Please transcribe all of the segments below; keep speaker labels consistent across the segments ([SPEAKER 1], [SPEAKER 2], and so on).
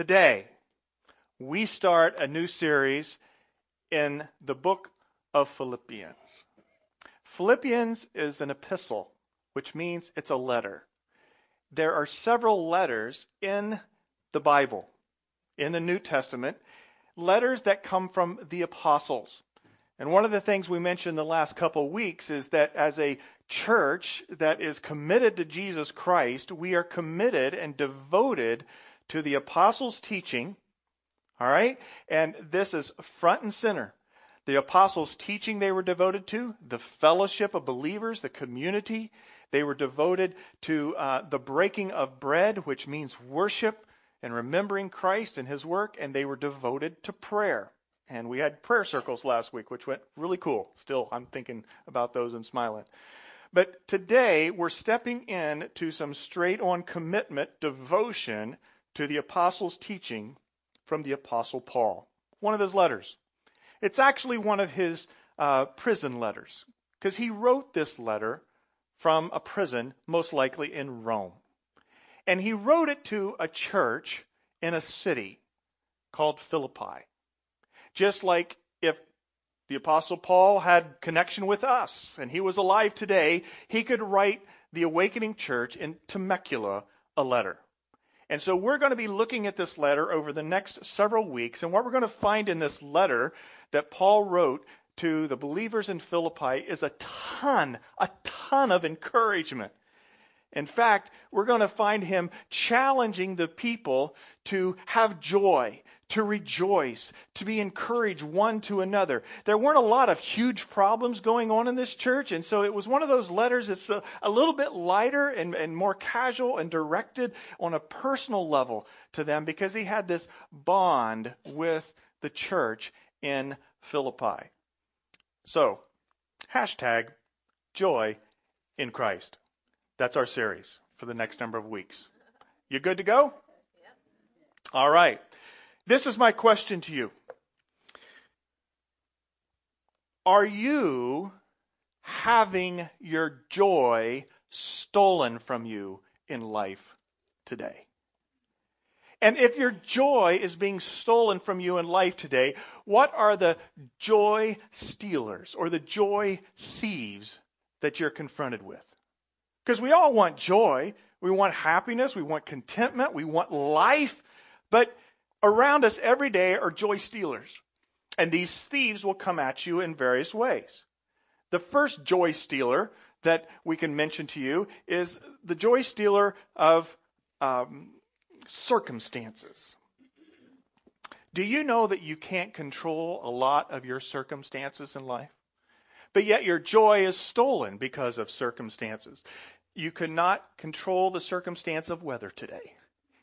[SPEAKER 1] Today, we start a new series in the book of Philippians. Philippians is an epistle, which means it's a letter. There are several letters in the Bible, in the New Testament, letters that come from the apostles. And one of the things we mentioned the last couple of weeks is that as a church that is committed to Jesus Christ, we are committed and devoted to the apostles' teaching. All right? And this is front and center. The apostles' teaching they were devoted to, the fellowship of believers, the community. They were devoted to uh, the breaking of bread, which means worship and remembering Christ and his work, and they were devoted to prayer. And we had prayer circles last week, which went really cool. Still, I'm thinking about those and smiling. But today, we're stepping in to some straight on commitment, devotion to the apostles' teaching from the apostle Paul. One of his letters. It's actually one of his uh, prison letters, because he wrote this letter from a prison, most likely in Rome. And he wrote it to a church in a city called Philippi. Just like if the Apostle Paul had connection with us and he was alive today, he could write the awakening church in Temecula a letter. And so we're going to be looking at this letter over the next several weeks. And what we're going to find in this letter that Paul wrote to the believers in Philippi is a ton, a ton of encouragement. In fact, we're going to find him challenging the people to have joy, to rejoice, to be encouraged one to another. There weren't a lot of huge problems going on in this church, and so it was one of those letters that's a, a little bit lighter and, and more casual and directed on a personal level to them because he had this bond with the church in Philippi. So, hashtag joy in Christ. That's our series for the next number of weeks. You good to go? All right. This is my question to you. Are you having your joy stolen from you in life today? And if your joy is being stolen from you in life today, what are the joy stealers or the joy thieves that you're confronted with? Because we all want joy. We want happiness. We want contentment. We want life. But around us every day are joy stealers. And these thieves will come at you in various ways. The first joy stealer that we can mention to you is the joy stealer of um, circumstances. Do you know that you can't control a lot of your circumstances in life? But yet your joy is stolen because of circumstances. You cannot control the circumstance of weather today.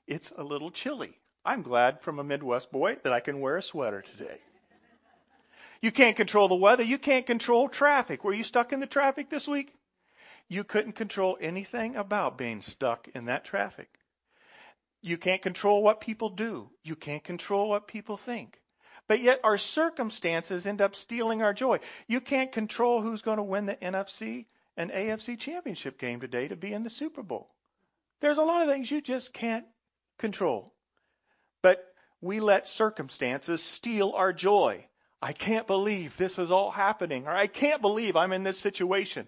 [SPEAKER 1] It's a little chilly. I'm glad from a Midwest boy that I can wear a sweater today. You can't control the weather. You can't control traffic. Were you stuck in the traffic this week? You couldn't control anything about being stuck in that traffic. You can't control what people do. You can't control what people think. But yet our circumstances end up stealing our joy. You can't control who's going to win the NFC and AFC championship game today to be in the Super Bowl. There's a lot of things you just can't control. We let circumstances steal our joy. I can't believe this is all happening, or I can't believe I'm in this situation.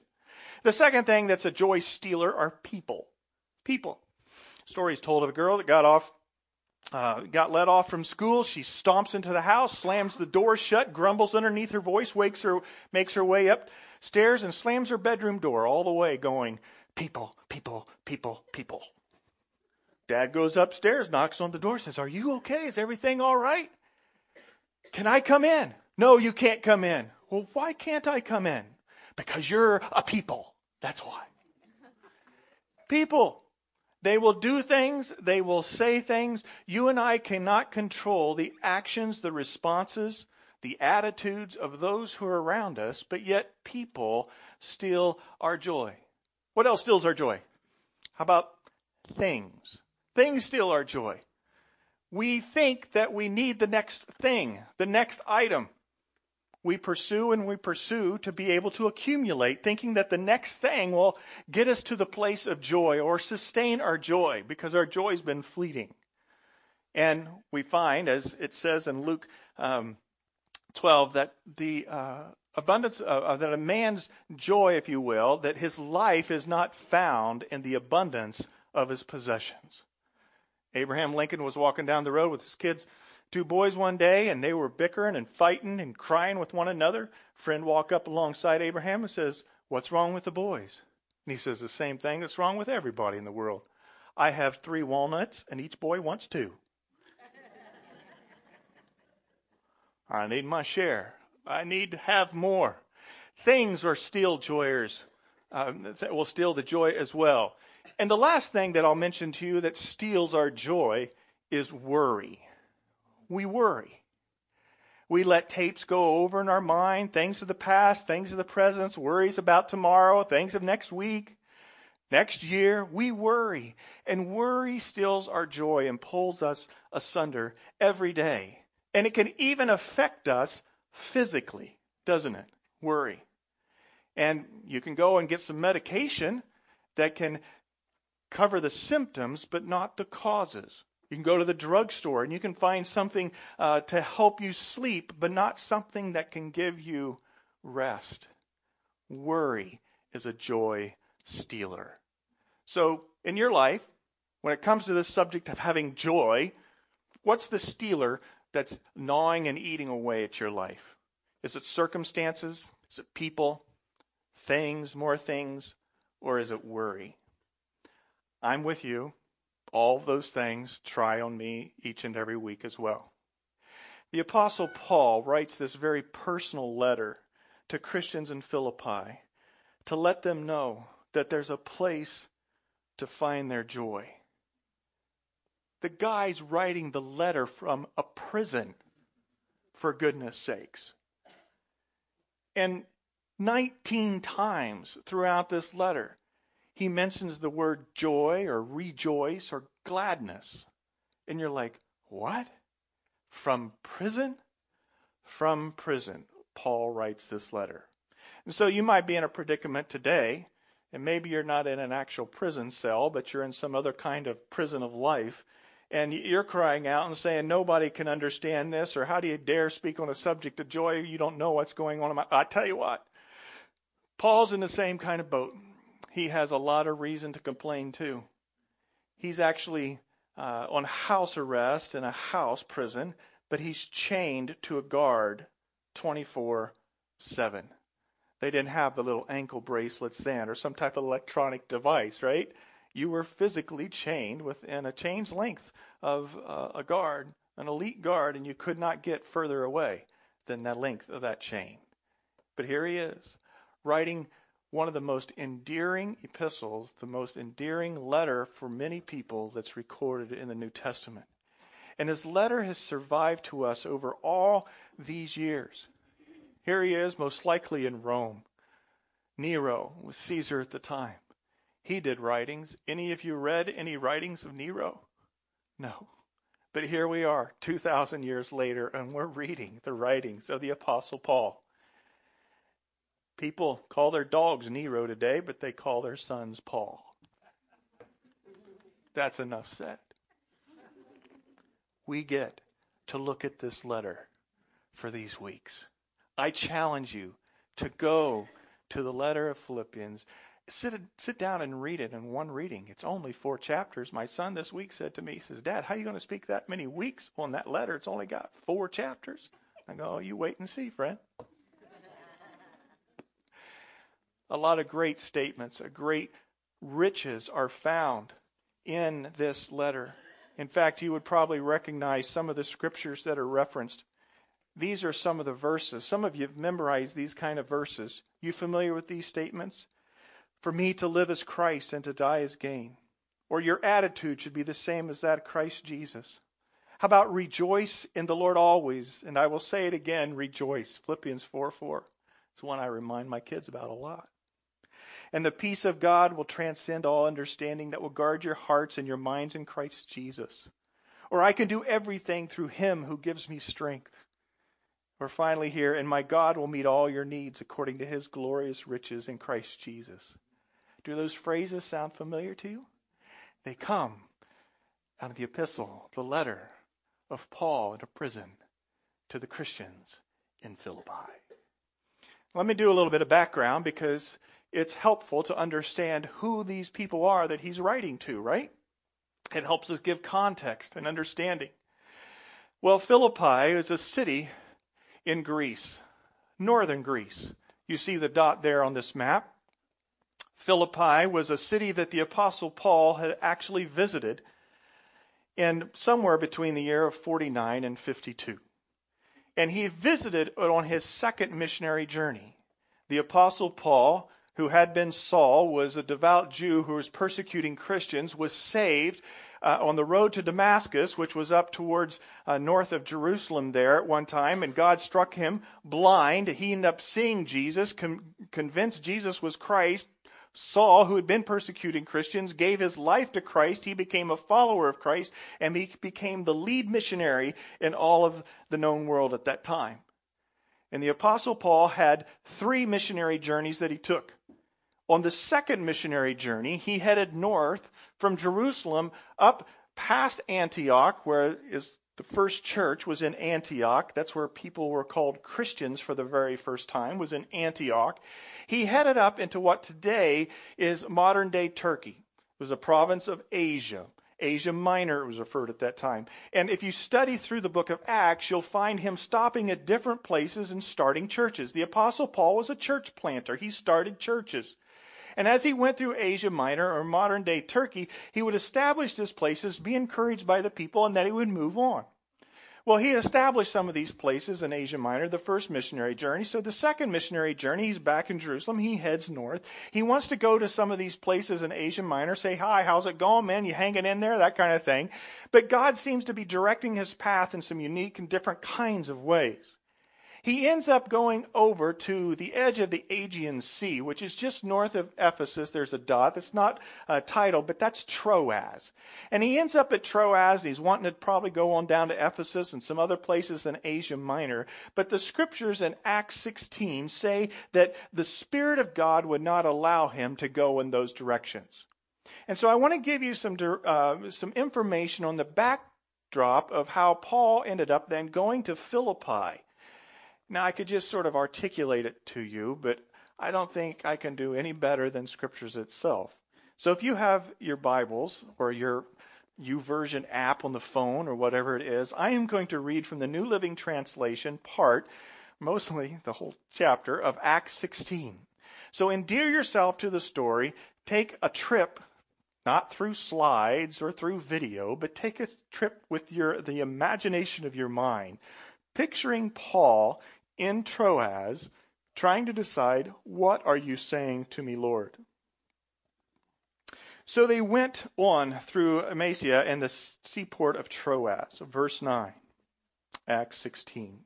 [SPEAKER 1] The second thing that's a joy stealer are people. People. Stories told of a girl that got off, uh, got let off from school. She stomps into the house, slams the door shut, grumbles underneath her voice, wakes her, makes her way upstairs, and slams her bedroom door all the way, going, "People, people, people, people." Dad goes upstairs, knocks on the door, says, "Are you okay? Is everything all right? Can I come in?" No, you can't come in. Well, why can't I come in? Because you're a people. That's why. People. They will do things, they will say things. You and I cannot control the actions, the responses, the attitudes of those who are around us, but yet people steal our joy. What else steals our joy? How about things? Things steal our joy. We think that we need the next thing, the next item we pursue and we pursue to be able to accumulate, thinking that the next thing will get us to the place of joy or sustain our joy because our joy's been fleeting. And we find, as it says in Luke um, 12, that the uh, abundance, uh, that a man's joy, if you will, that his life is not found in the abundance of his possessions. Abraham Lincoln was walking down the road with his kids, two boys one day, and they were bickering and fighting and crying with one another. Friend walked up alongside Abraham and says, What's wrong with the boys? And he says the same thing that's wrong with everybody in the world. I have three walnuts, and each boy wants two. I need my share. I need to have more. Things are still joyers um, that will steal the joy as well. And the last thing that I'll mention to you that steals our joy is worry. We worry. We let tapes go over in our mind, things of the past, things of the present, worries about tomorrow, things of next week, next year. We worry. And worry steals our joy and pulls us asunder every day. And it can even affect us physically, doesn't it? Worry. And you can go and get some medication that can cover the symptoms, but not the causes. You can go to the drugstore and you can find something uh, to help you sleep, but not something that can give you rest. Worry is a joy stealer. So, in your life, when it comes to this subject of having joy, what's the stealer that's gnawing and eating away at your life? Is it circumstances? Is it people? Things, more things? Or is it worry? I'm with you. All those things try on me each and every week as well. The Apostle Paul writes this very personal letter to Christians in Philippi to let them know that there's a place to find their joy. The guy's writing the letter from a prison, for goodness sakes. And 19 times throughout this letter, he mentions the word joy or rejoice or gladness. And you're like, what? From prison? From prison, Paul writes this letter. And so you might be in a predicament today, and maybe you're not in an actual prison cell, but you're in some other kind of prison of life and you're crying out and saying nobody can understand this or how do you dare speak on a subject of joy you don't know what's going on i tell you what paul's in the same kind of boat he has a lot of reason to complain too. He's actually uh, on house arrest in a house prison but he's chained to a guard 24 7 they didn't have the little ankle bracelets then or some type of electronic device right? You were physically chained within a chain's length of uh, a guard, an elite guard, and you could not get further away than the length of that chain. But here he is, writing one of the most endearing epistles, the most endearing letter for many people that's recorded in the New Testament. And his letter has survived to us over all these years. Here he is, most likely in Rome. Nero was Caesar at the time. He did writings. Any of you read any writings of Nero? No. But here we are, 2,000 years later, and we're reading the writings of the Apostle Paul. People call their dogs Nero today, but they call their sons Paul. That's enough said. We get to look at this letter for these weeks. I challenge you to go to the letter of Philippians sit sit down and read it in one reading. It's only four chapters. My son this week said to me, he says, "Dad, how are you going to speak that many weeks on that letter? It's only got four chapters." I go, oh, "You wait and see, friend." A lot of great statements, a great riches are found in this letter. In fact, you would probably recognize some of the scriptures that are referenced. These are some of the verses. Some of you have memorized these kind of verses. You familiar with these statements? For me to live as Christ and to die as gain. Or your attitude should be the same as that of Christ Jesus. How about rejoice in the Lord always? And I will say it again, rejoice. Philippians 4 4. It's one I remind my kids about a lot. And the peace of God will transcend all understanding that will guard your hearts and your minds in Christ Jesus. Or I can do everything through him who gives me strength. Or finally, here, and my God will meet all your needs according to his glorious riches in Christ Jesus. Do those phrases sound familiar to you? They come out of the epistle, the letter of Paul in a prison to the Christians in Philippi. Let me do a little bit of background because it's helpful to understand who these people are that he's writing to, right? It helps us give context and understanding. Well, Philippi is a city in Greece, northern Greece. You see the dot there on this map. Philippi was a city that the Apostle Paul had actually visited in somewhere between the year of 49 and 52. And he visited on his second missionary journey. The Apostle Paul, who had been Saul, was a devout Jew who was persecuting Christians, was saved uh, on the road to Damascus, which was up towards uh, north of Jerusalem there at one time, and God struck him blind. He ended up seeing Jesus, con- convinced Jesus was Christ. Saul, who had been persecuting Christians, gave his life to Christ. He became a follower of Christ, and he became the lead missionary in all of the known world at that time. And the Apostle Paul had three missionary journeys that he took. On the second missionary journey, he headed north from Jerusalem up past Antioch, where is the first church was in Antioch. That's where people were called Christians for the very first time, was in Antioch. He headed up into what today is modern day Turkey. It was a province of Asia. Asia Minor, it was referred at that time. And if you study through the book of Acts, you'll find him stopping at different places and starting churches. The Apostle Paul was a church planter, he started churches. And as he went through Asia Minor or modern day Turkey, he would establish these places, be encouraged by the people, and then he would move on. Well, he established some of these places in Asia Minor, the first missionary journey. So the second missionary journey, he's back in Jerusalem. He heads north. He wants to go to some of these places in Asia Minor, say, hi, how's it going, man? You hanging in there? That kind of thing. But God seems to be directing his path in some unique and different kinds of ways. He ends up going over to the edge of the Aegean Sea, which is just north of Ephesus. There's a dot that's not a title, but that's Troas. And he ends up at Troas, and he's wanting to probably go on down to Ephesus and some other places in Asia Minor. But the scriptures in Acts 16 say that the Spirit of God would not allow him to go in those directions. And so I want to give you some, uh, some information on the backdrop of how Paul ended up then going to Philippi. Now, I could just sort of articulate it to you, but I don't think I can do any better than Scriptures itself. So if you have your Bibles or your YouVersion app on the phone or whatever it is, I am going to read from the New Living Translation part, mostly the whole chapter of Acts 16. So endear yourself to the story, take a trip not through slides or through video, but take a trip with your the imagination of your mind, picturing Paul in Troas trying to decide, What are you saying to me, Lord? So they went on through Mysia and the seaport of Troas. Verse 9, Acts 16.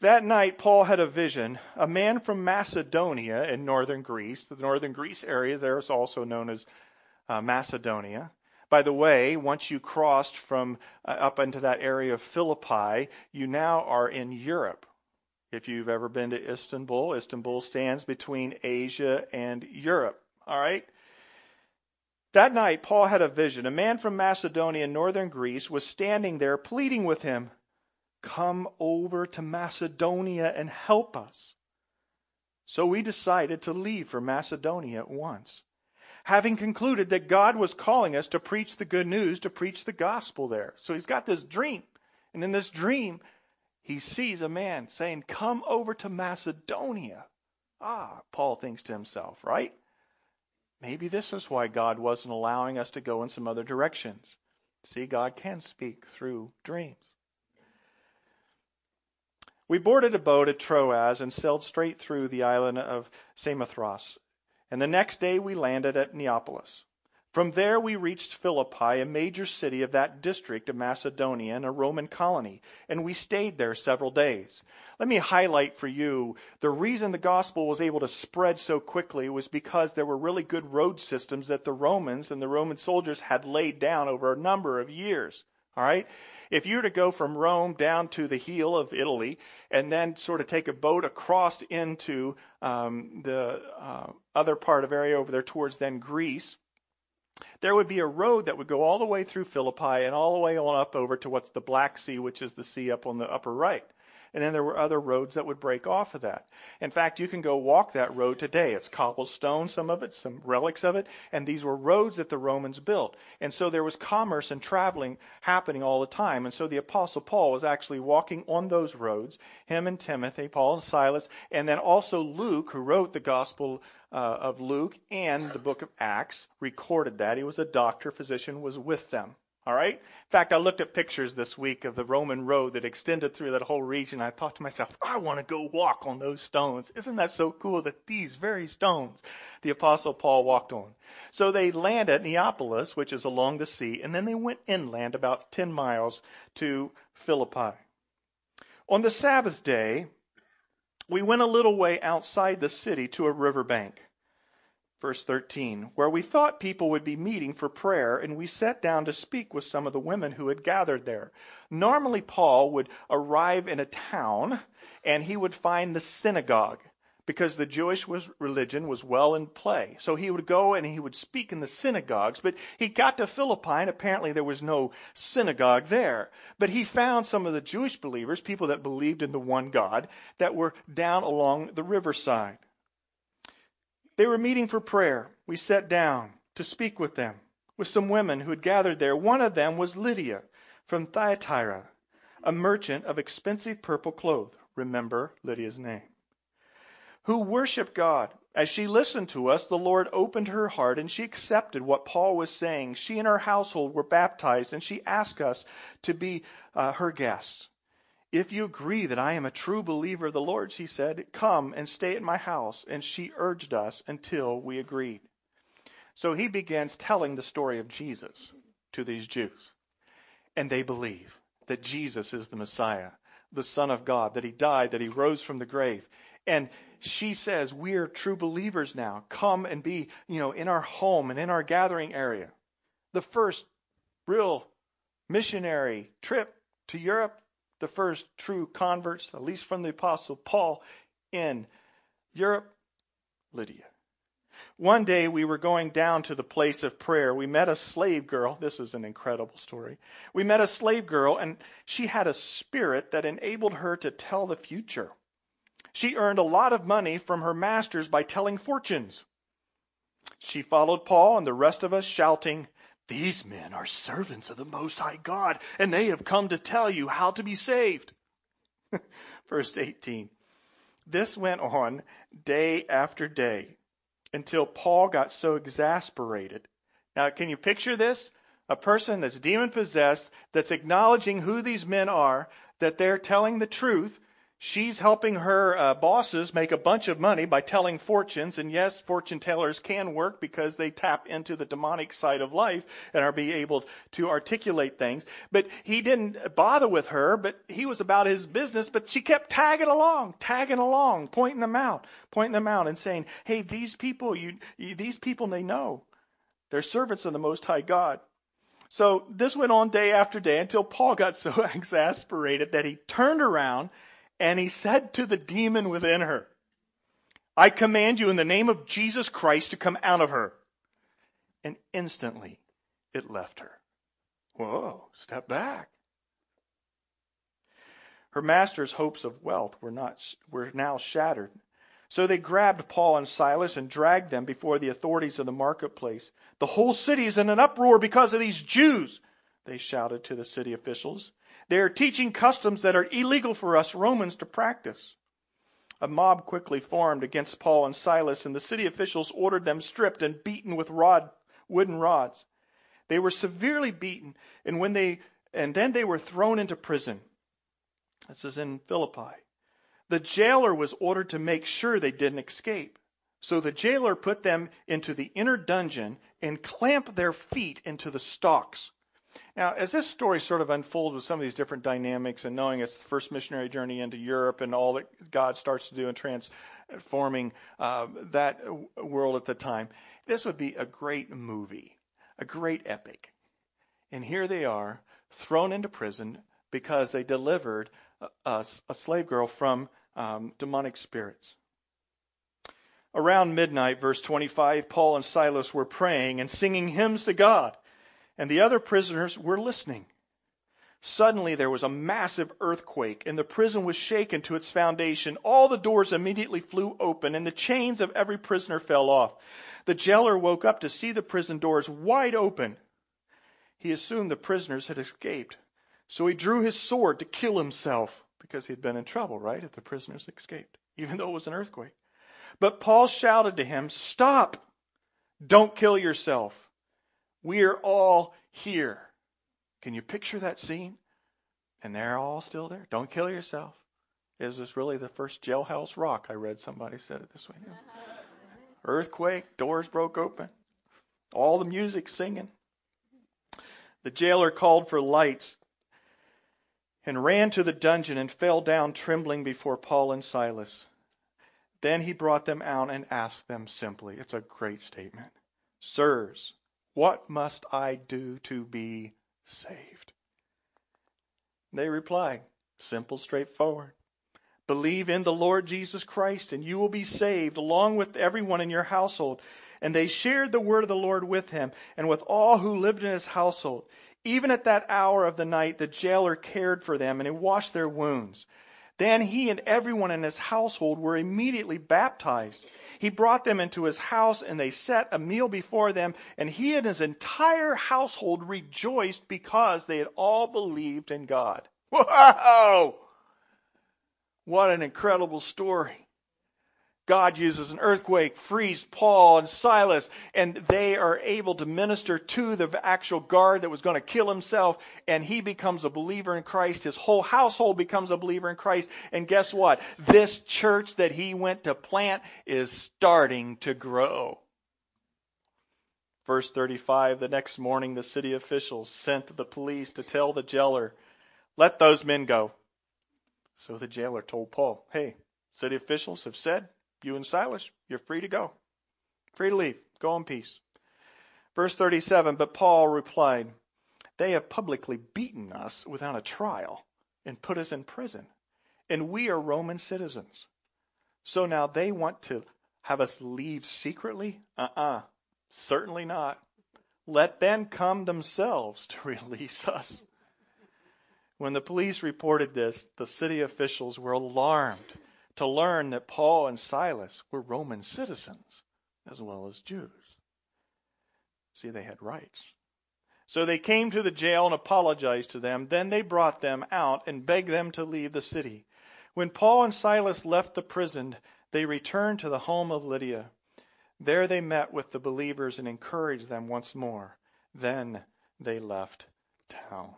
[SPEAKER 1] That night, Paul had a vision. A man from Macedonia in northern Greece, the northern Greece area there is also known as uh, Macedonia. By the way, once you crossed from uh, up into that area of Philippi, you now are in Europe. If you've ever been to Istanbul, Istanbul stands between Asia and Europe. All right? That night, Paul had a vision. A man from Macedonia, northern Greece, was standing there pleading with him, Come over to Macedonia and help us. So we decided to leave for Macedonia at once, having concluded that God was calling us to preach the good news, to preach the gospel there. So he's got this dream. And in this dream, he sees a man saying, Come over to Macedonia. Ah, Paul thinks to himself, right? Maybe this is why God wasn't allowing us to go in some other directions. See, God can speak through dreams. We boarded a boat at Troas and sailed straight through the island of Samothrace. And the next day we landed at Neapolis. From there, we reached Philippi, a major city of that district of Macedonia and a Roman colony, and we stayed there several days. Let me highlight for you the reason the gospel was able to spread so quickly was because there were really good road systems that the Romans and the Roman soldiers had laid down over a number of years. All right? If you were to go from Rome down to the heel of Italy and then sort of take a boat across into um, the uh, other part of area over there towards then Greece, there would be a road that would go all the way through Philippi and all the way on up over to what's the Black Sea, which is the sea up on the upper right. And then there were other roads that would break off of that. In fact, you can go walk that road today. It's cobblestone, some of it, some relics of it. And these were roads that the Romans built. And so there was commerce and traveling happening all the time. And so the Apostle Paul was actually walking on those roads, him and Timothy, Paul and Silas, and then also Luke, who wrote the Gospel uh, of Luke and the book of Acts, recorded that. He was a doctor, physician, was with them. All right? In fact, I looked at pictures this week of the Roman road that extended through that whole region. I thought to myself, I want to go walk on those stones. Isn't that so cool that these very stones the Apostle Paul walked on? So they landed at Neapolis, which is along the sea, and then they went inland about 10 miles to Philippi. On the Sabbath day, we went a little way outside the city to a riverbank verse 13, where we thought people would be meeting for prayer, and we sat down to speak with some of the women who had gathered there. Normally, Paul would arrive in a town and he would find the synagogue because the Jewish was, religion was well in play. So he would go and he would speak in the synagogues, but he got to Philippi and apparently there was no synagogue there. But he found some of the Jewish believers, people that believed in the one God, that were down along the riverside. They were meeting for prayer. We sat down to speak with them, with some women who had gathered there. One of them was Lydia from Thyatira, a merchant of expensive purple cloth. Remember Lydia's name. Who worshiped God. As she listened to us, the Lord opened her heart and she accepted what Paul was saying. She and her household were baptized and she asked us to be uh, her guests. If you agree that I am a true believer of the Lord, she said, come and stay at my house. And she urged us until we agreed. So he begins telling the story of Jesus to these Jews. And they believe that Jesus is the Messiah, the Son of God, that he died, that he rose from the grave. And she says, We're true believers now. Come and be, you know, in our home and in our gathering area. The first real missionary trip to Europe the first true converts, at least from the Apostle Paul, in Europe, Lydia. One day we were going down to the place of prayer. We met a slave girl. This is an incredible story. We met a slave girl, and she had a spirit that enabled her to tell the future. She earned a lot of money from her masters by telling fortunes. She followed Paul and the rest of us, shouting, these men are servants of the Most High God, and they have come to tell you how to be saved. Verse 18. This went on day after day until Paul got so exasperated. Now, can you picture this? A person that's demon possessed, that's acknowledging who these men are, that they're telling the truth, She's helping her uh, bosses make a bunch of money by telling fortunes. And yes, fortune tellers can work because they tap into the demonic side of life and are be able to articulate things. But he didn't bother with her, but he was about his business. But she kept tagging along, tagging along, pointing them out, pointing them out and saying, Hey, these people, you, you these people, they know. They're servants of the Most High God. So this went on day after day until Paul got so exasperated that he turned around and he said to the demon within her, I command you in the name of Jesus Christ to come out of her. And instantly it left her. Whoa, step back. Her master's hopes of wealth were, not, were now shattered. So they grabbed Paul and Silas and dragged them before the authorities of the marketplace. The whole city is in an uproar because of these Jews, they shouted to the city officials. They are teaching customs that are illegal for us Romans to practice. A mob quickly formed against Paul and Silas, and the city officials ordered them stripped and beaten with rod, wooden rods. They were severely beaten, and when they and then they were thrown into prison. This is in Philippi. The jailer was ordered to make sure they didn't escape. So the jailer put them into the inner dungeon and clamped their feet into the stocks. Now, as this story sort of unfolds with some of these different dynamics and knowing it's the first missionary journey into Europe and all that God starts to do in transforming uh, that world at the time, this would be a great movie, a great epic. And here they are, thrown into prison because they delivered a, a, a slave girl from um, demonic spirits. Around midnight, verse 25, Paul and Silas were praying and singing hymns to God, and the other prisoners were listening. Suddenly there was a massive earthquake, and the prison was shaken to its foundation. All the doors immediately flew open, and the chains of every prisoner fell off. The jailer woke up to see the prison doors wide open. He assumed the prisoners had escaped, so he drew his sword to kill himself because he'd been in trouble, right? If the prisoners escaped, even though it was an earthquake. But Paul shouted to him, Stop! Don't kill yourself. We are all here. Can you picture that scene? And they're all still there. Don't kill yourself. Is this really the first jailhouse rock? I read somebody said it this way. Earthquake, doors broke open, all the music singing. The jailer called for lights and ran to the dungeon and fell down trembling before Paul and Silas. Then he brought them out and asked them simply, it's a great statement, Sirs, what must I do to be saved? They replied, simple, straightforward. Believe in the Lord Jesus Christ, and you will be saved, along with everyone in your household. And they shared the word of the Lord with him and with all who lived in his household. Even at that hour of the night, the jailer cared for them and he washed their wounds. Then he and everyone in his household were immediately baptized. He brought them into his house and they set a meal before them, and he and his entire household rejoiced because they had all believed in God. Whoa! What an incredible story. God uses an earthquake, frees Paul and Silas, and they are able to minister to the actual guard that was going to kill himself, and he becomes a believer in Christ. His whole household becomes a believer in Christ. And guess what? This church that he went to plant is starting to grow. Verse 35 The next morning, the city officials sent the police to tell the jailer, Let those men go. So the jailer told Paul, Hey, city officials have said you and Silas, you're free to go. Free to leave. Go in peace. Verse 37 But Paul replied, They have publicly beaten us without a trial and put us in prison, and we are Roman citizens. So now they want to have us leave secretly? Uh uh-uh. uh Certainly not. Let them come themselves to release us. When the police reported this, the city officials were alarmed to learn that Paul and Silas were Roman citizens as well as Jews. See, they had rights. So they came to the jail and apologized to them. Then they brought them out and begged them to leave the city. When Paul and Silas left the prison, they returned to the home of Lydia. There they met with the believers and encouraged them once more. Then they left town.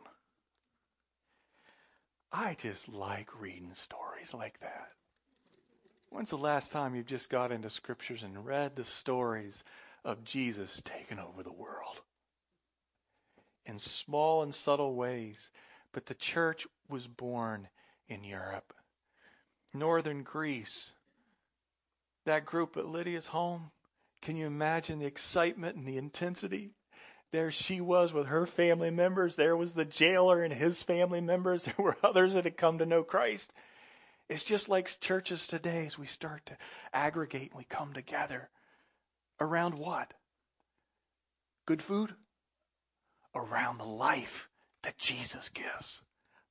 [SPEAKER 1] I just like reading stories like that. When's the last time you've just got into scriptures and read the stories of Jesus taking over the world? In small and subtle ways. But the church was born in Europe. Northern Greece. That group at Lydia's home. Can you imagine the excitement and the intensity? There she was with her family members. There was the jailer and his family members. There were others that had come to know Christ. It's just like churches today as we start to aggregate and we come together around what? Good food? Around the life that Jesus gives,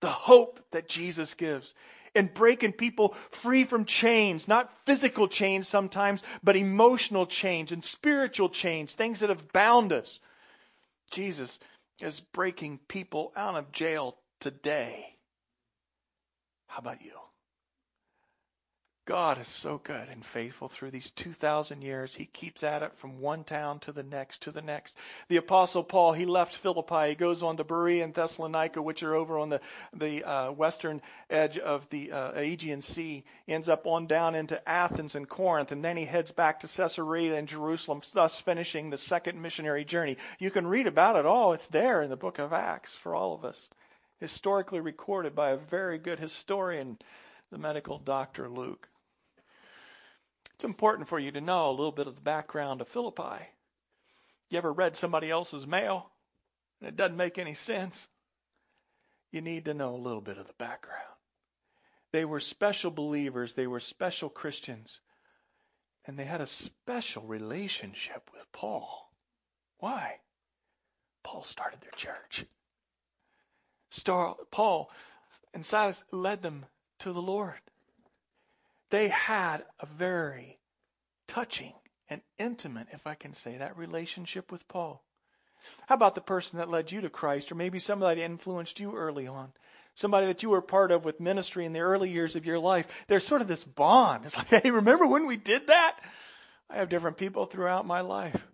[SPEAKER 1] the hope that Jesus gives, and breaking people free from chains, not physical chains sometimes, but emotional chains and spiritual chains, things that have bound us. Jesus is breaking people out of jail today. How about you? God is so good and faithful through these 2,000 years. He keeps at it from one town to the next to the next. The Apostle Paul, he left Philippi. He goes on to Berea and Thessalonica, which are over on the, the uh, western edge of the uh, Aegean Sea. Ends up on down into Athens and Corinth, and then he heads back to Caesarea and Jerusalem, thus finishing the second missionary journey. You can read about it all. It's there in the book of Acts for all of us. Historically recorded by a very good historian, the medical doctor Luke. It's important for you to know a little bit of the background of Philippi. You ever read somebody else's mail and it doesn't make any sense? You need to know a little bit of the background. They were special believers, they were special Christians. And they had a special relationship with Paul. Why? Paul started their church. Star, Paul and Silas led them to the Lord. They had a very touching and intimate, if I can say that, relationship with Paul. How about the person that led you to Christ, or maybe somebody that influenced you early on? Somebody that you were part of with ministry in the early years of your life. There's sort of this bond. It's like, hey, remember when we did that? I have different people throughout my life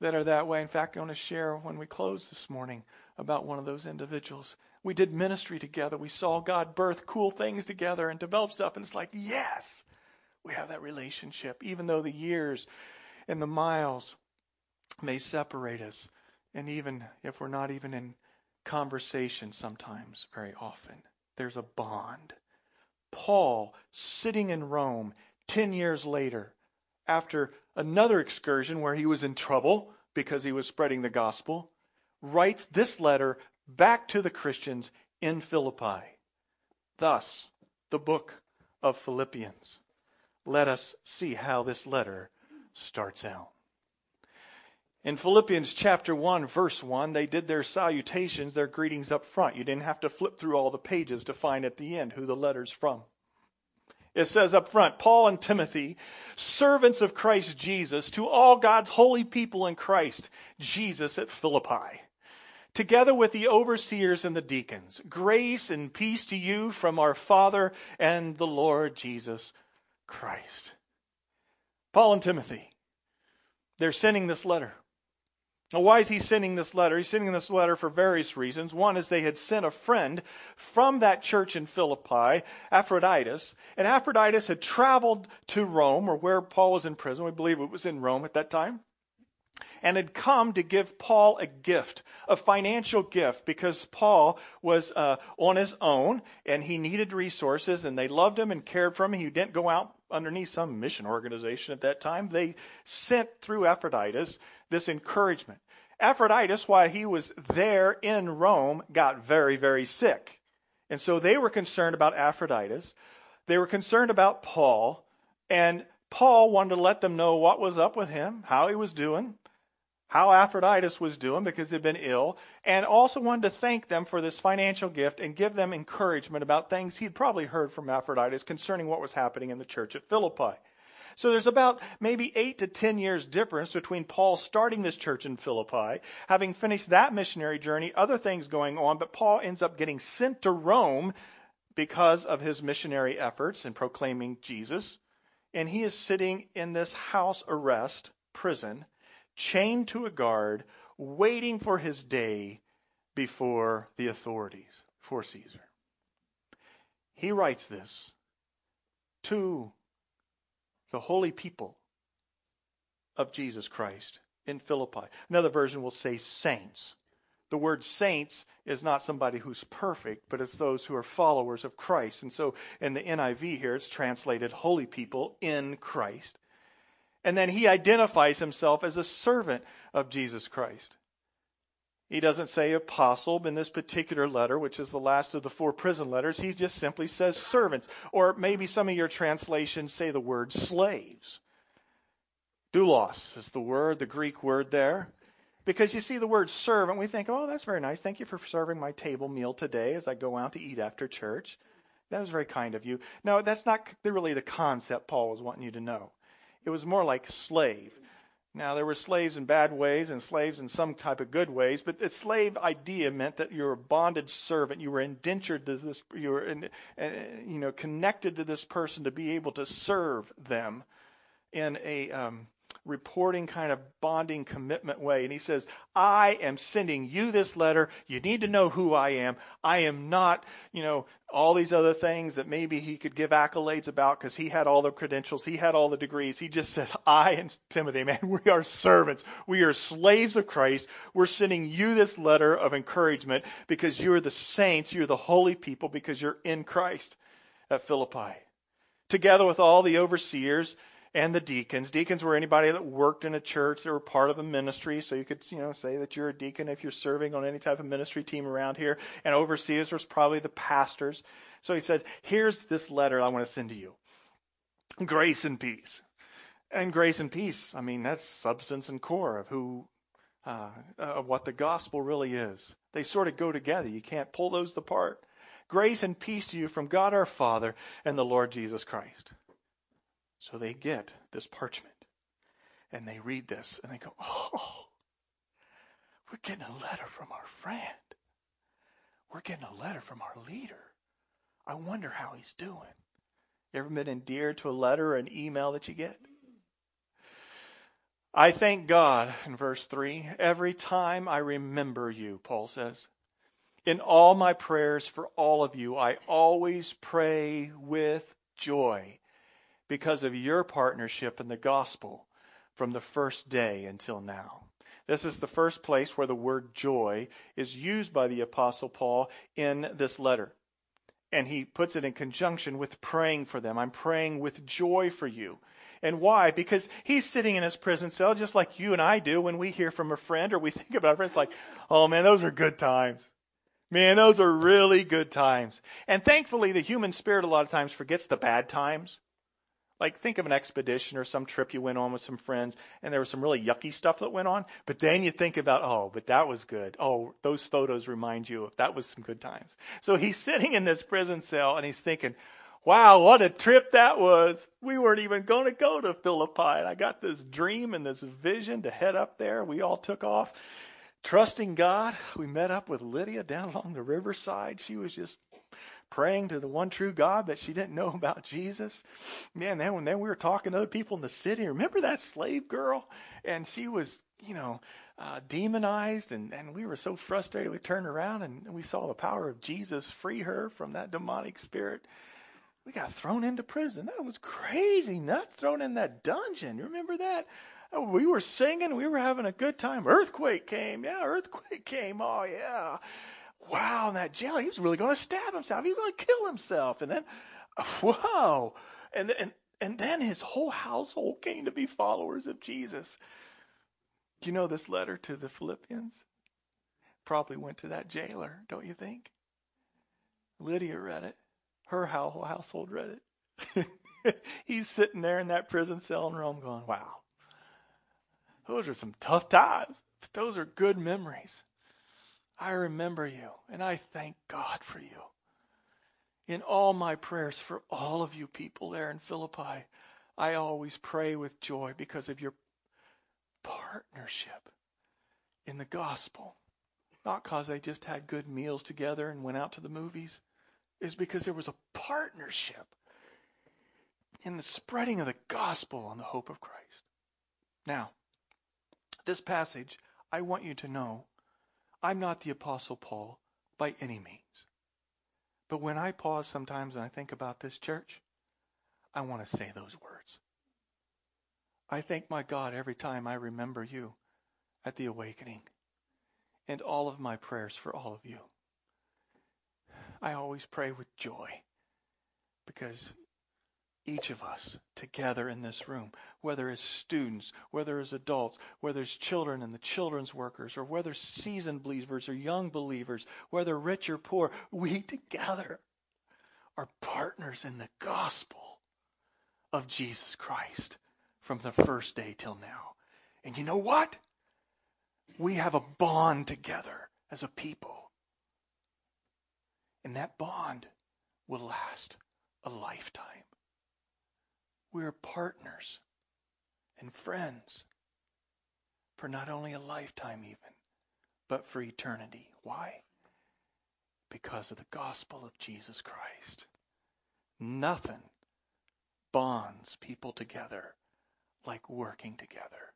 [SPEAKER 1] that are that way. In fact, I want to share when we close this morning about one of those individuals. We did ministry together. We saw God birth cool things together and develop stuff. And it's like, yes, we have that relationship, even though the years and the miles may separate us. And even if we're not even in conversation sometimes, very often, there's a bond. Paul, sitting in Rome 10 years later, after another excursion where he was in trouble because he was spreading the gospel, writes this letter back to the Christians in Philippi. Thus, the book of Philippians. Let us see how this letter starts out. In Philippians chapter 1, verse 1, they did their salutations, their greetings up front. You didn't have to flip through all the pages to find at the end who the letter's from. It says up front, Paul and Timothy, servants of Christ Jesus, to all God's holy people in Christ Jesus at Philippi, together with the overseers and the deacons. Grace and peace to you from our Father and the Lord Jesus Christ. Paul and Timothy, they're sending this letter. Now, why is he sending this letter? He's sending this letter for various reasons. One is they had sent a friend from that church in Philippi, Epaphroditus, and Epaphroditus had traveled to Rome, or where Paul was in prison. We believe it was in Rome at that time. And had come to give Paul a gift, a financial gift, because Paul was uh, on his own and he needed resources, and they loved him and cared for him. He didn't go out underneath some mission organization at that time. They sent through Epaphroditus this encouragement. Epaphroditus, while he was there in Rome, got very, very sick. And so they were concerned about Epaphroditus. They were concerned about Paul. And Paul wanted to let them know what was up with him, how he was doing, how Epaphroditus was doing because he'd been ill, and also wanted to thank them for this financial gift and give them encouragement about things he'd probably heard from Epaphroditus concerning what was happening in the church at Philippi. So there's about maybe eight to ten years difference between Paul starting this church in Philippi, having finished that missionary journey, other things going on, but Paul ends up getting sent to Rome because of his missionary efforts in proclaiming Jesus. And he is sitting in this house arrest prison, chained to a guard, waiting for his day before the authorities, for Caesar. He writes this to the holy people of Jesus Christ in Philippi. Another version will say saints. The word saints is not somebody who's perfect, but it's those who are followers of Christ. And so in the NIV here, it's translated holy people in Christ. And then he identifies himself as a servant of Jesus Christ. He doesn't say apostle in this particular letter, which is the last of the four prison letters. He just simply says servants. Or maybe some of your translations say the word slaves. Doulos is the word, the Greek word there. Because you see the word servant, we think, oh, that's very nice. Thank you for serving my table meal today as I go out to eat after church. That was very kind of you. No, that's not really the concept Paul was wanting you to know. It was more like slave. Now, there were slaves in bad ways and slaves in some type of good ways, but the slave idea meant that you were a bonded servant. You were indentured to this, you were, in, uh, you know, connected to this person to be able to serve them in a, um, reporting kind of bonding commitment way. And he says, I am sending you this letter. You need to know who I am. I am not, you know, all these other things that maybe he could give accolades about because he had all the credentials. He had all the degrees. He just said, I and Timothy, man, we are servants. We are slaves of Christ. We're sending you this letter of encouragement because you're the saints. You're the holy people because you're in Christ at Philippi. Together with all the overseers, and the deacons. Deacons were anybody that worked in a church, they were part of a ministry, so you could, you know, say that you're a deacon if you're serving on any type of ministry team around here. And overseers was probably the pastors. So he said, here's this letter I want to send to you. Grace and peace. And grace and peace, I mean, that's substance and core of who, uh, of what the gospel really is. They sort of go together. You can't pull those apart. Grace and peace to you from God our Father and the Lord Jesus Christ. So they get this parchment and they read this and they go, Oh, we're getting a letter from our friend. We're getting a letter from our leader. I wonder how he's doing. You ever been endeared to a letter or an email that you get? I thank God, in verse 3, every time I remember you, Paul says. In all my prayers for all of you, I always pray with joy because of your partnership in the gospel from the first day until now. This is the first place where the word joy is used by the Apostle Paul in this letter. And he puts it in conjunction with praying for them. I'm praying with joy for you. And why? Because he's sitting in his prison cell just like you and I do when we hear from a friend or we think about a friend. It's like, oh man, those are good times. Man, those are really good times. And thankfully, the human spirit a lot of times forgets the bad times. Like, think of an expedition or some trip you went on with some friends, and there was some really yucky stuff that went on. But then you think about, oh, but that was good. Oh, those photos remind you of that was some good times. So he's sitting in this prison cell and he's thinking, wow, what a trip that was. We weren't even going to go to Philippi. And I got this dream and this vision to head up there. We all took off trusting God. We met up with Lydia down along the riverside. She was just praying to the one true God, but she didn't know about Jesus. Man, then when then we were talking to other people in the city. Remember that slave girl? And she was, you know, uh, demonized, and, and we were so frustrated. We turned around and we saw the power of Jesus free her from that demonic spirit. We got thrown into prison. That was crazy. Nuts thrown in that dungeon. You remember that? Oh, we were singing. We were having a good time. Earthquake came. Yeah, earthquake came. Oh, yeah. Wow, in that jail, he was really going to stab himself. He was going to kill himself. And then, whoa. And, and, and then his whole household came to be followers of Jesus. Do you know this letter to the Philippians? Probably went to that jailer, don't you think? Lydia read it. Her whole household read it. He's sitting there in that prison cell in Rome going, wow, those are some tough times, but those are good memories. I remember you, and I thank God for you. In all my prayers for all of you people there in Philippi, I always pray with joy because of your partnership in the gospel. Not because they just had good meals together and went out to the movies, is because there was a partnership in the spreading of the gospel and the hope of Christ. Now, this passage, I want you to know I'm not the Apostle Paul by any means. But when I pause sometimes and I think about this church, I want to say those words. I thank my God every time I remember you at the awakening and all of my prayers for all of you. I always pray with joy because each of us together in this room, whether as students, whether as adults, whether as children and the children's workers, or whether seasoned believers or young believers, whether rich or poor, we together are partners in the gospel of Jesus Christ from the first day till now. And you know what? We have a bond together as a people. And that bond will last a lifetime. We're partners and friends for not only a lifetime, even, but for eternity. Why? Because of the gospel of Jesus Christ. Nothing bonds people together like working together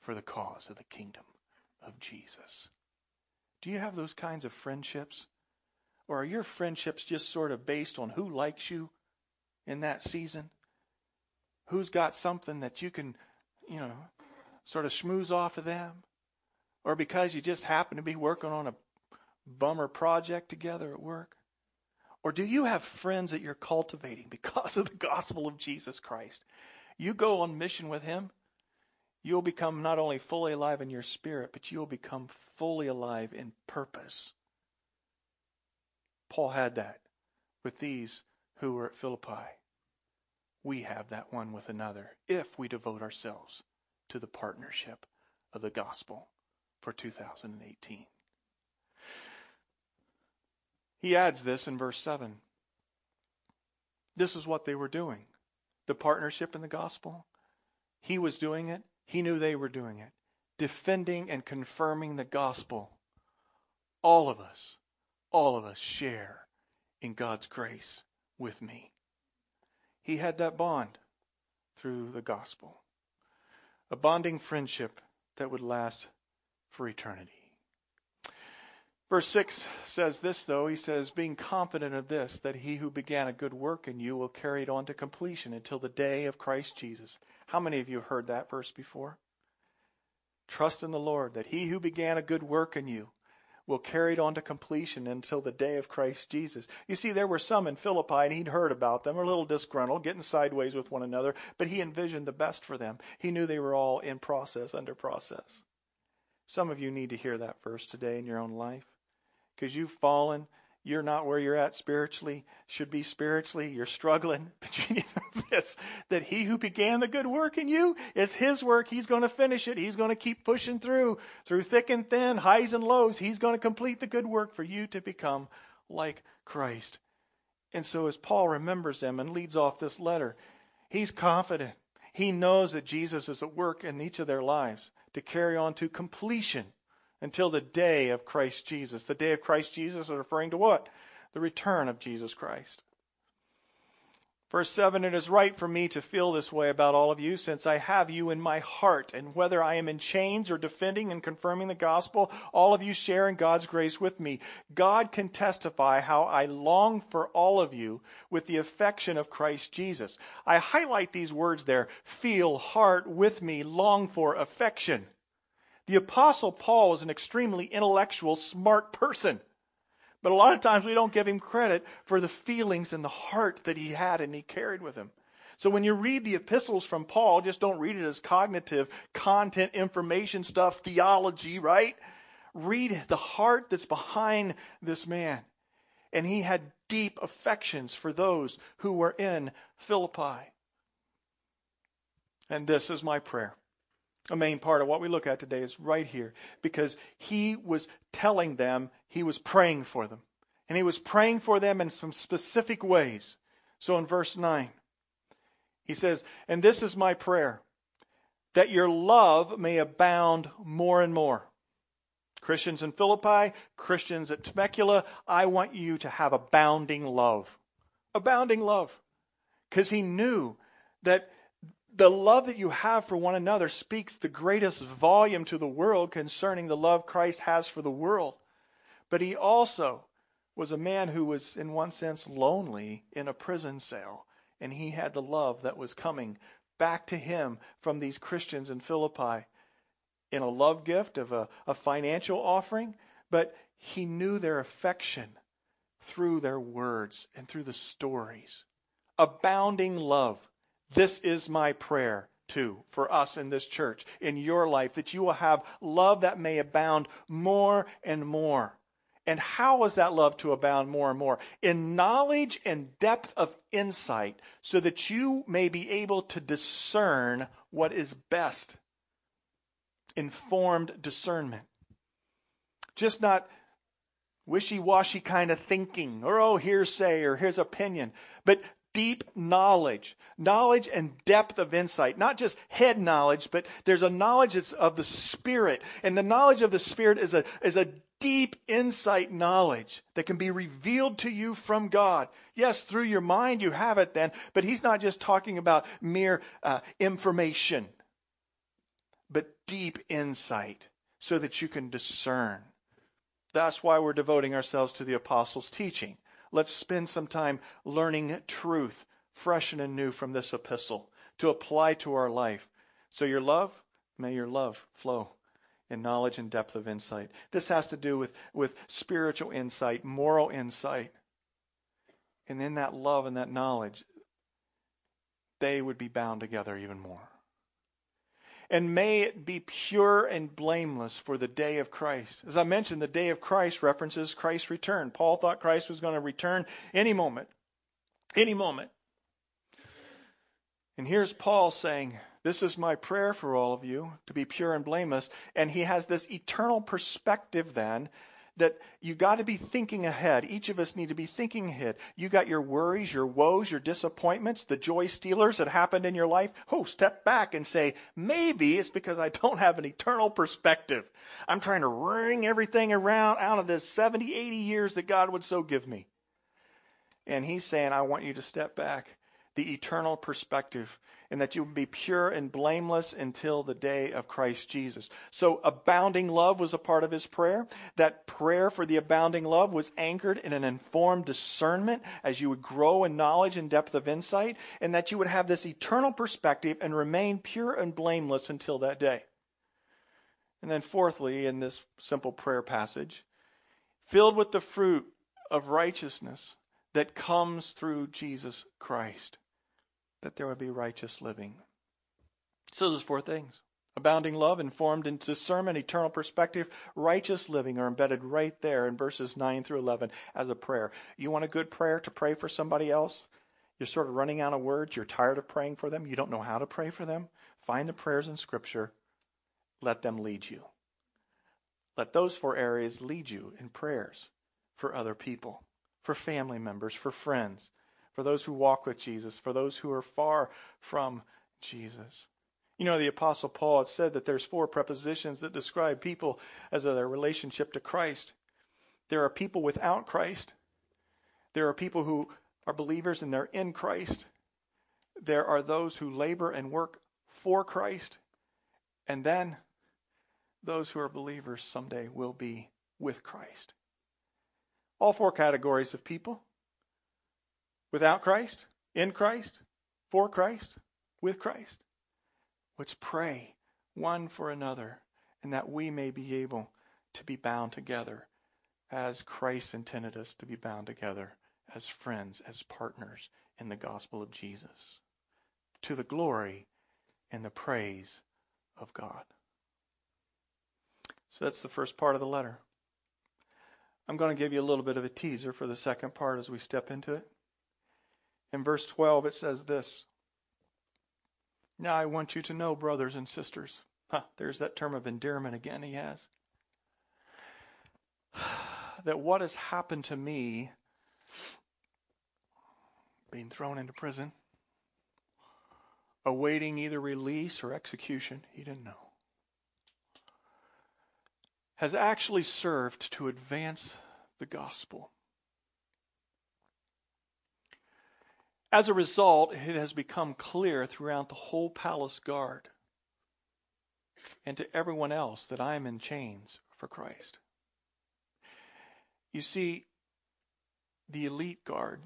[SPEAKER 1] for the cause of the kingdom of Jesus. Do you have those kinds of friendships? Or are your friendships just sort of based on who likes you in that season? Who's got something that you can, you know, sort of schmooze off of them, or because you just happen to be working on a bummer project together at work? Or do you have friends that you're cultivating because of the gospel of Jesus Christ? You go on mission with Him, you'll become not only fully alive in your spirit, but you'll become fully alive in purpose. Paul had that with these who were at Philippi. We have that one with another if we devote ourselves to the partnership of the gospel for 2018. He adds this in verse 7. This is what they were doing the partnership in the gospel. He was doing it, he knew they were doing it, defending and confirming the gospel. All of us, all of us share in God's grace with me. He had that bond through the gospel, a bonding friendship that would last for eternity. Verse 6 says this, though. He says, being confident of this, that he who began a good work in you will carry it on to completion until the day of Christ Jesus. How many of you have heard that verse before? Trust in the Lord that he who began a good work in you will carry it on to completion until the day of Christ Jesus. You see, there were some in Philippi, and he'd heard about them, a little disgruntled, getting sideways with one another, but he envisioned the best for them. He knew they were all in process, under process. Some of you need to hear that verse today in your own life because you've fallen. You're not where you're at spiritually, should be spiritually. You're struggling. But you need this that he who began the good work in you is his work. He's going to finish it. He's going to keep pushing through, through thick and thin, highs and lows. He's going to complete the good work for you to become like Christ. And so, as Paul remembers them and leads off this letter, he's confident. He knows that Jesus is at work in each of their lives to carry on to completion until the day of Christ Jesus. The day of Christ Jesus is referring to what? The return of Jesus Christ. Verse 7 It is right for me to feel this way about all of you, since I have you in my heart. And whether I am in chains or defending and confirming the gospel, all of you share in God's grace with me. God can testify how I long for all of you with the affection of Christ Jesus. I highlight these words there feel, heart, with me, long for, affection. The Apostle Paul was an extremely intellectual, smart person. But a lot of times we don't give him credit for the feelings and the heart that he had and he carried with him. So when you read the epistles from Paul, just don't read it as cognitive content, information stuff, theology, right? Read the heart that's behind this man. And he had deep affections for those who were in Philippi. And this is my prayer a main part of what we look at today is right here because he was telling them he was praying for them. And he was praying for them in some specific ways. So in verse 9, he says, And this is my prayer, that your love may abound more and more. Christians in Philippi, Christians at Temecula, I want you to have abounding love. Abounding love. Because he knew that the love that you have for one another speaks the greatest volume to the world concerning the love Christ has for the world. But he also was a man who was, in one sense, lonely in a prison cell. And he had the love that was coming back to him from these Christians in Philippi in a love gift of a, a financial offering. But he knew their affection through their words and through the stories. Abounding love this is my prayer too for us in this church, in your life, that you will have love that may abound more and more. And how is that love to abound more and more? In knowledge and depth of insight, so that you may be able to discern what is best. Informed discernment. Just not wishy washy kind of thinking, or oh, hearsay, or here's opinion, but deep knowledge, knowledge and depth of insight, not just head knowledge, but there's a knowledge that's of the Spirit. And the knowledge of the Spirit is a, is a deep insight knowledge that can be revealed to you from God. Yes, through your mind you have it then, but He's not just talking about mere uh, information, but deep insight so that you can discern. That's why we're devoting ourselves to the apostles' teaching. Let's spend some time learning truth, fresh and anew from this epistle to apply to our life. So, your love, may your love flow in knowledge and depth of insight. This has to do with, with spiritual insight, moral insight. And in that love and that knowledge, they would be bound together even more and may it be pure and blameless for the day of Christ. As I mentioned, the day of Christ references Christ's return. Paul thought Christ was going to return any moment. Any moment. And here's Paul saying, This is my prayer for all of you to be pure and blameless. And he has this eternal perspective then that you got to be thinking ahead. Each of us need to be thinking ahead. You got your worries, your woes, your disappointments, the joy stealers that happened in your life. Oh, step back and say, maybe it's because I don't have an eternal perspective. I'm trying to wring everything around out of this 70, 80 years that God would so give me. And he's saying, I want you to step back the eternal perspective and that you would be pure and blameless until the day of Christ Jesus. So abounding love was a part of his prayer. That prayer for the abounding love was anchored in an informed discernment as you would grow in knowledge and depth of insight and that you would have this eternal perspective and remain pure and blameless until that day. And then fourthly, in this simple prayer passage, filled with the fruit of righteousness that comes through Jesus Christ that there would be righteous living. So there's four things. Abounding love, informed in discernment, eternal perspective, righteous living are embedded right there in verses 9 through 11 as a prayer. You want a good prayer to pray for somebody else? You're sort of running out of words. You're tired of praying for them. You don't know how to pray for them. Find the prayers in Scripture. Let them lead you. Let those four areas lead you in prayers for other people, for family members, for friends, for those who walk with Jesus, for those who are far from Jesus. You know, the Apostle Paul had said that there's four prepositions that describe people as their relationship to Christ. There are people without Christ. There are people who are believers and they're in Christ. There are those who labor and work for Christ. And then those who are believers someday will be with Christ. All four categories of people Without Christ, in Christ, for Christ, with Christ. Let's pray one for another and that we may be able to be bound together as Christ intended us to be bound together as friends, as partners in the gospel of Jesus, to the glory and the praise of God. So that's the first part of the letter. I'm going to give you a little bit of a teaser for the second part as we step into it. In verse 12, it says this Now I want you to know, brothers and sisters. Huh, there's that term of endearment again he has. That what has happened to me, being thrown into prison, awaiting either release or execution, he didn't know, has actually served to advance the gospel As a result, it has become clear throughout the whole palace guard and to everyone else that I am in chains for Christ. You see, the elite guard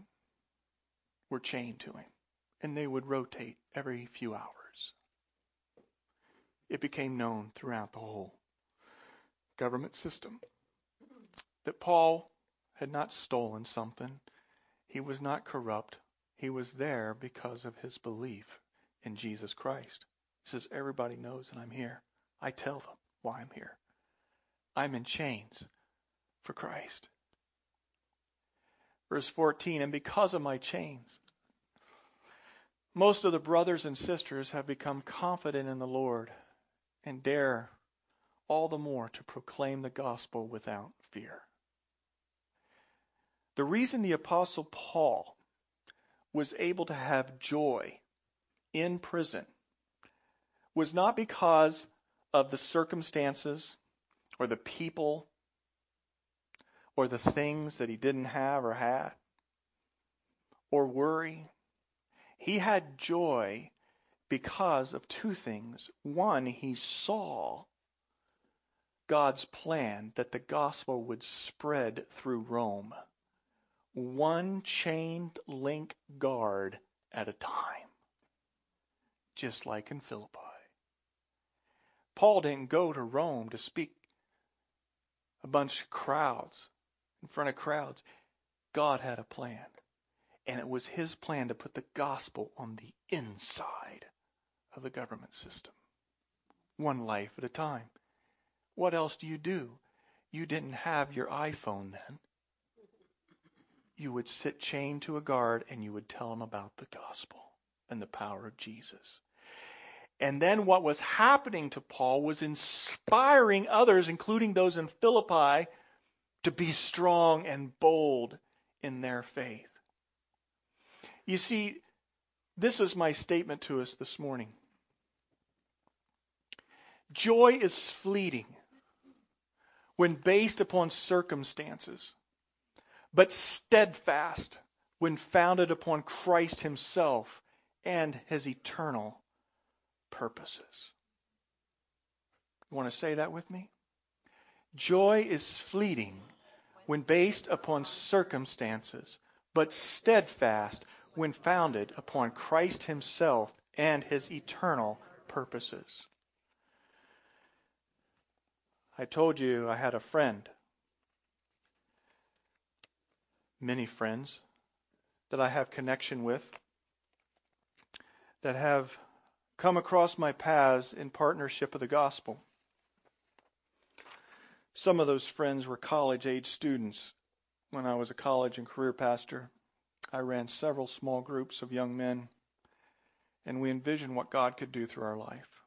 [SPEAKER 1] were chained to him, and they would rotate every few hours. It became known throughout the whole government system that Paul had not stolen something, he was not corrupt, he was there because of his belief in Jesus Christ. He says, Everybody knows that I'm here. I tell them why I'm here. I'm in chains for Christ. Verse 14, and because of my chains, most of the brothers and sisters have become confident in the Lord and dare all the more to proclaim the gospel without fear. The reason the Apostle Paul was able to have joy in prison was not because of the circumstances or the people or the things that he didn't have or had or worry. He had joy because of two things. One, he saw God's plan that the gospel would spread through Rome one chained link guard at a time, just like in Philippi. Paul didn't go to Rome to speak a bunch of crowds, in front of crowds. God had a plan. And it was his plan to put the gospel on the inside of the government system. One life at a time. What else do you do? You didn't have your iPhone then you would sit chained to a guard and you would tell him about the gospel. and the power of Jesus. And then what was happening to Paul was inspiring others, including those in Philippi, to be strong and bold in their faith. You see, this is my statement to us this morning. Joy is fleeting when based upon circumstances, but steadfast when founded upon Christ Himself and His eternal purposes. You want to say that with me? Joy is fleeting when based upon circumstances, but steadfast when founded upon Christ Himself and His eternal purposes. I told you I had a friend, many friends that I have connection with, that have come across my paths in partnership of the gospel. Some of those friends were college age students when I was a college and career pastor. I ran several small groups of young men, and we envisioned what God could do through our life.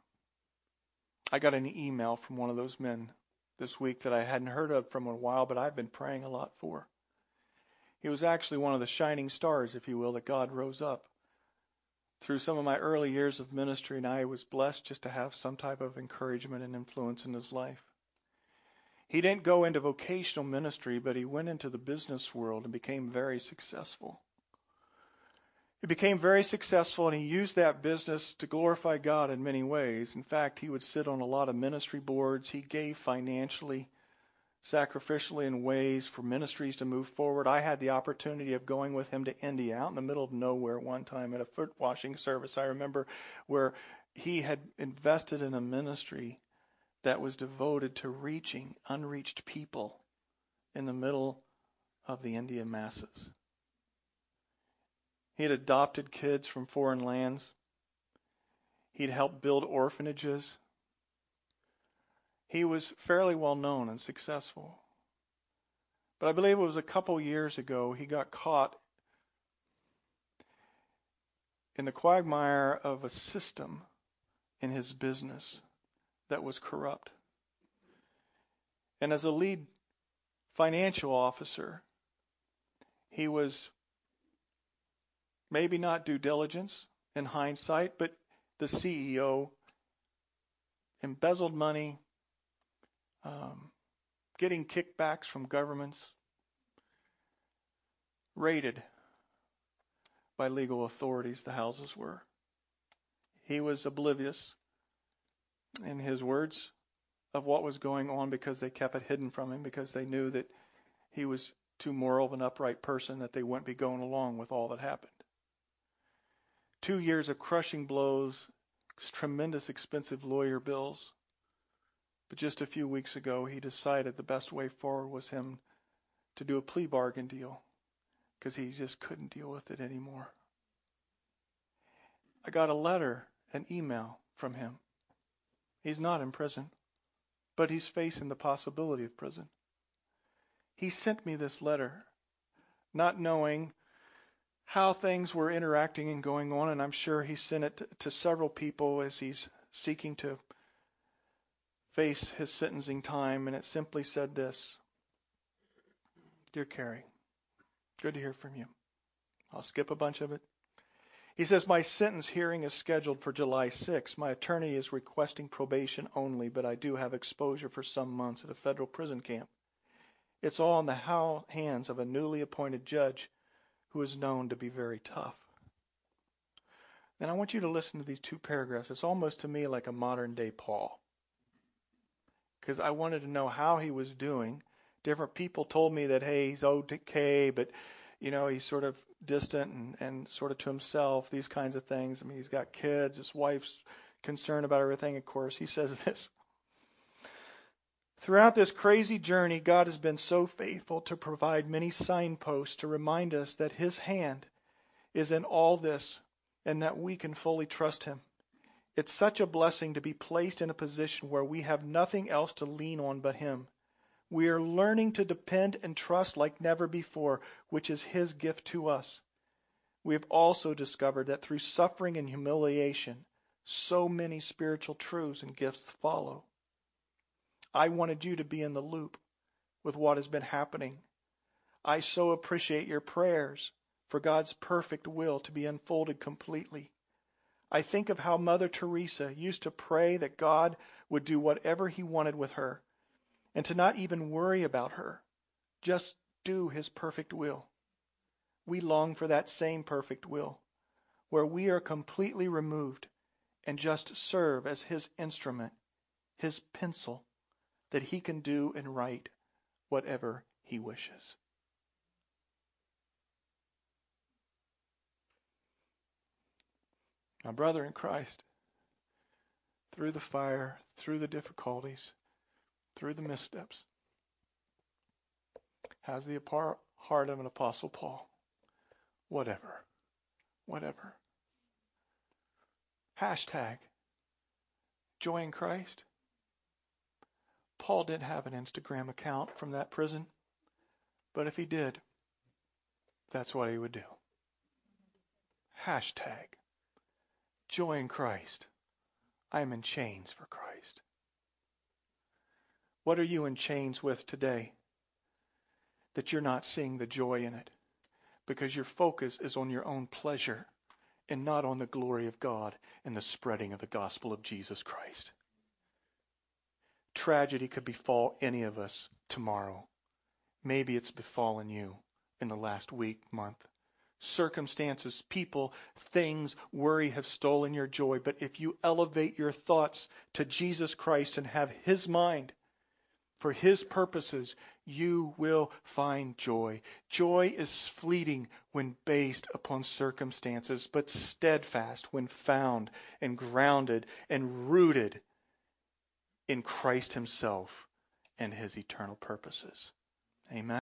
[SPEAKER 1] I got an email from one of those men this week that I hadn't heard of from a while, but I've been praying a lot for. He was actually one of the shining stars, if you will, that God rose up through some of my early years of ministry, and I was blessed just to have some type of encouragement and influence in his life. He didn't go into vocational ministry, but he went into the business world and became very successful. He became very successful and he used that business to glorify God in many ways. In fact, he would sit on a lot of ministry boards. He gave financially, sacrificially in ways for ministries to move forward. I had the opportunity of going with him to India, out in the middle of nowhere one time at a foot washing service. I remember where he had invested in a ministry that was devoted to reaching unreached people in the middle of the Indian masses. He had adopted kids from foreign lands. He'd helped build orphanages. He was fairly well known and successful. But I believe it was a couple years ago he got caught in the quagmire of a system in his business that was corrupt. And as a lead financial officer, he was maybe not due diligence in hindsight, but the CEO embezzled money, um, getting kickbacks from governments, raided by legal authorities, the houses were. He was oblivious, in his words, of what was going on because they kept it hidden from him because they knew that he was too moral of an upright person that they wouldn't be going along with all that happened. Two years of crushing blows, tremendous expensive lawyer bills. But just a few weeks ago, he decided the best way forward was him to do a plea bargain deal because he just couldn't deal with it anymore. I got a letter, an email from him. He's not in prison, but he's facing the possibility of prison. He sent me this letter, not knowing how things were interacting and going on, and I'm sure he sent it to, to several people as he's seeking to face his sentencing time, and it simply said this Dear Carrie, good to hear from you. I'll skip a bunch of it. He says, My sentence hearing is scheduled for July 6. My attorney is requesting probation only, but I do have exposure for some months at a federal prison camp. It's all in the hands of a newly appointed judge who is known to be very tough. And I want you to listen to these two paragraphs. It's almost to me like a modern day Paul. Because I wanted to know how he was doing. Different people told me that, hey, he's okay, but, you know, he's sort of distant and, and sort of to himself, these kinds of things. I mean, he's got kids, his wife's concerned about everything, of course. He says this Throughout this crazy journey, God has been so faithful to provide many signposts to remind us that His hand is in all this and that we can fully trust Him. It's such a blessing to be placed in a position where we have nothing else to lean on but Him. We are learning to depend and trust like never before, which is His gift to us. we have also discovered that through suffering and humiliation, so many spiritual truths and gifts follow. I wanted you to be in the loop with what has been happening. I so appreciate your prayers for God's perfect will to be unfolded completely. I think of how Mother Teresa used to pray that God would do whatever he wanted with her and to not even worry about her, just do his perfect will. We long for that same perfect will, where we are completely removed and just serve as his instrument, his pencil, that he can do and write whatever he wishes. My brother in Christ, through the fire, through the difficulties, through the missteps, has the heart of an Apostle Paul. Whatever. Whatever. Hashtag joy in Christ. Paul didn't have an Instagram account from that prison, but if he did, that's what he would do. Hashtag joy in Christ. I am in chains for Christ. What are you in chains with today that you're not seeing the joy in it? Because your focus is on your own pleasure and not on the glory of God and the spreading of the gospel of Jesus Christ. Tragedy could befall any of us tomorrow. Maybe it's befallen you in the last week, month. Circumstances, people, things, worry have stolen your joy. But if you elevate your thoughts to Jesus Christ and have His mind for His purposes, you will find joy. Joy is fleeting when based upon circumstances, but steadfast when found and grounded and rooted in Christ Himself and His eternal purposes. Amen.